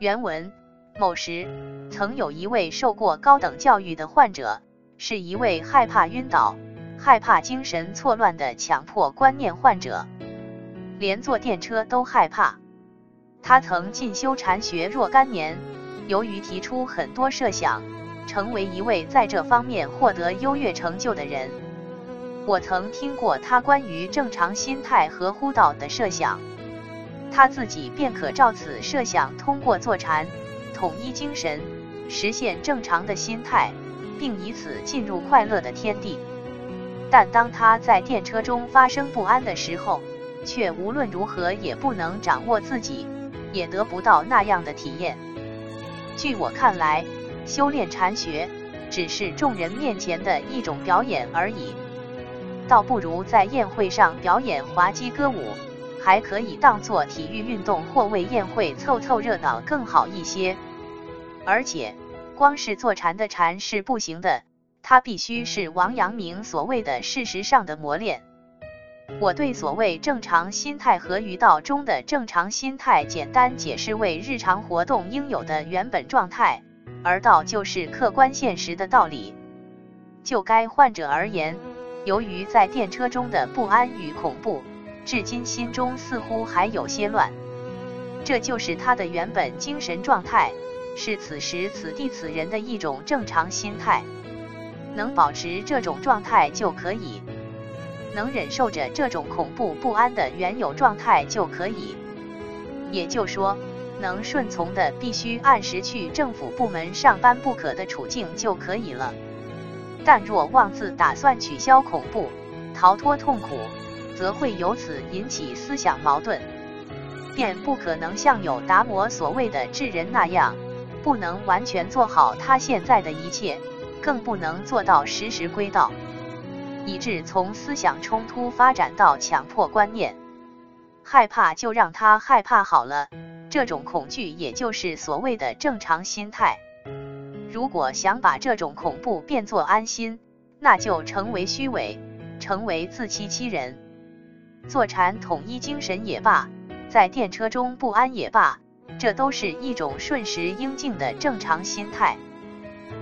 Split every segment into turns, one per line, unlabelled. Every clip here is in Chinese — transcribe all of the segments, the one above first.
原文：某时，曾有一位受过高等教育的患者，是一位害怕晕倒、害怕精神错乱的强迫观念患者，连坐电车都害怕。他曾进修禅学若干年，由于提出很多设想，成为一位在这方面获得优越成就的人。我曾听过他关于正常心态和呼道的设想，他自己便可照此设想，通过坐禅统一精神，实现正常的心态，并以此进入快乐的天地。但当他在电车中发生不安的时候，却无论如何也不能掌握自己。也得不到那样的体验。据我看来，修炼禅学只是众人面前的一种表演而已，倒不如在宴会上表演滑稽歌舞，还可以当做体育运动或为宴会凑凑热闹更好一些。而且，光是坐禅的禅是不行的，它必须是王阳明所谓的事实上的磨练。我对所谓正常心态和于道中的正常心态，简单解释为日常活动应有的原本状态，而道就是客观现实的道理。就该患者而言，由于在电车中的不安与恐怖，至今心中似乎还有些乱，这就是他的原本精神状态，是此时此地此人的一种正常心态。能保持这种状态就可以。能忍受着这种恐怖不安的原有状态就可以，也就说，能顺从的必须按时去政府部门上班不可的处境就可以了。但若妄自打算取消恐怖、逃脱痛苦，则会由此引起思想矛盾，便不可能像有达摩所谓的智人那样，不能完全做好他现在的一切，更不能做到时时归道。以致从思想冲突发展到强迫观念，害怕就让他害怕好了，这种恐惧也就是所谓的正常心态。如果想把这种恐怖变作安心，那就成为虚伪，成为自欺欺人。坐禅统一精神也罢，在电车中不安也罢，这都是一种顺时应境的正常心态。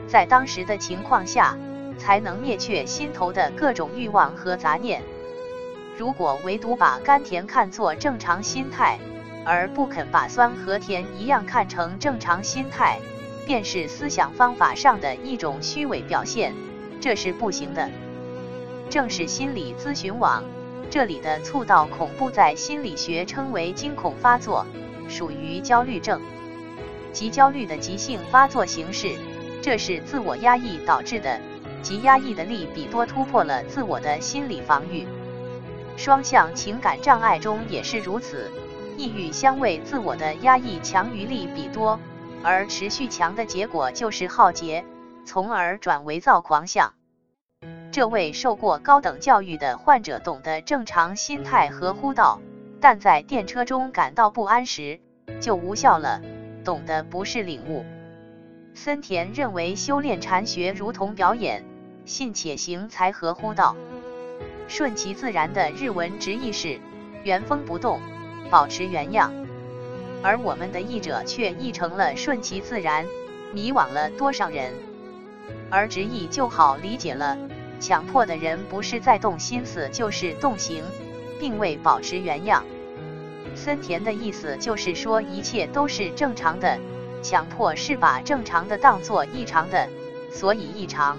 在当时的情况下。才能灭却心头的各种欲望和杂念。如果唯独把甘甜看作正常心态，而不肯把酸和甜一样看成正常心态，便是思想方法上的一种虚伪表现，这是不行的。正是心理咨询网这里的促到恐怖，在心理学称为惊恐发作，属于焦虑症，即焦虑的急性发作形式，这是自我压抑导致的。及压抑的力比多突破了自我的心理防御，双向情感障碍中也是如此。抑郁相位自我的压抑强于力比多，而持续强的结果就是浩劫，从而转为躁狂相。这位受过高等教育的患者懂得正常心态和呼道，但在电车中感到不安时就无效了。懂得不是领悟。森田认为修炼禅学如同表演，信且行才合乎道。顺其自然的日文直译是原封不动，保持原样。而我们的译者却译成了顺其自然，迷惘了多少人？而直译就好理解了，强迫的人不是在动心思，就是动形，并未保持原样。森田的意思就是说，一切都是正常的。强迫是把正常的当作异常的，所以异常。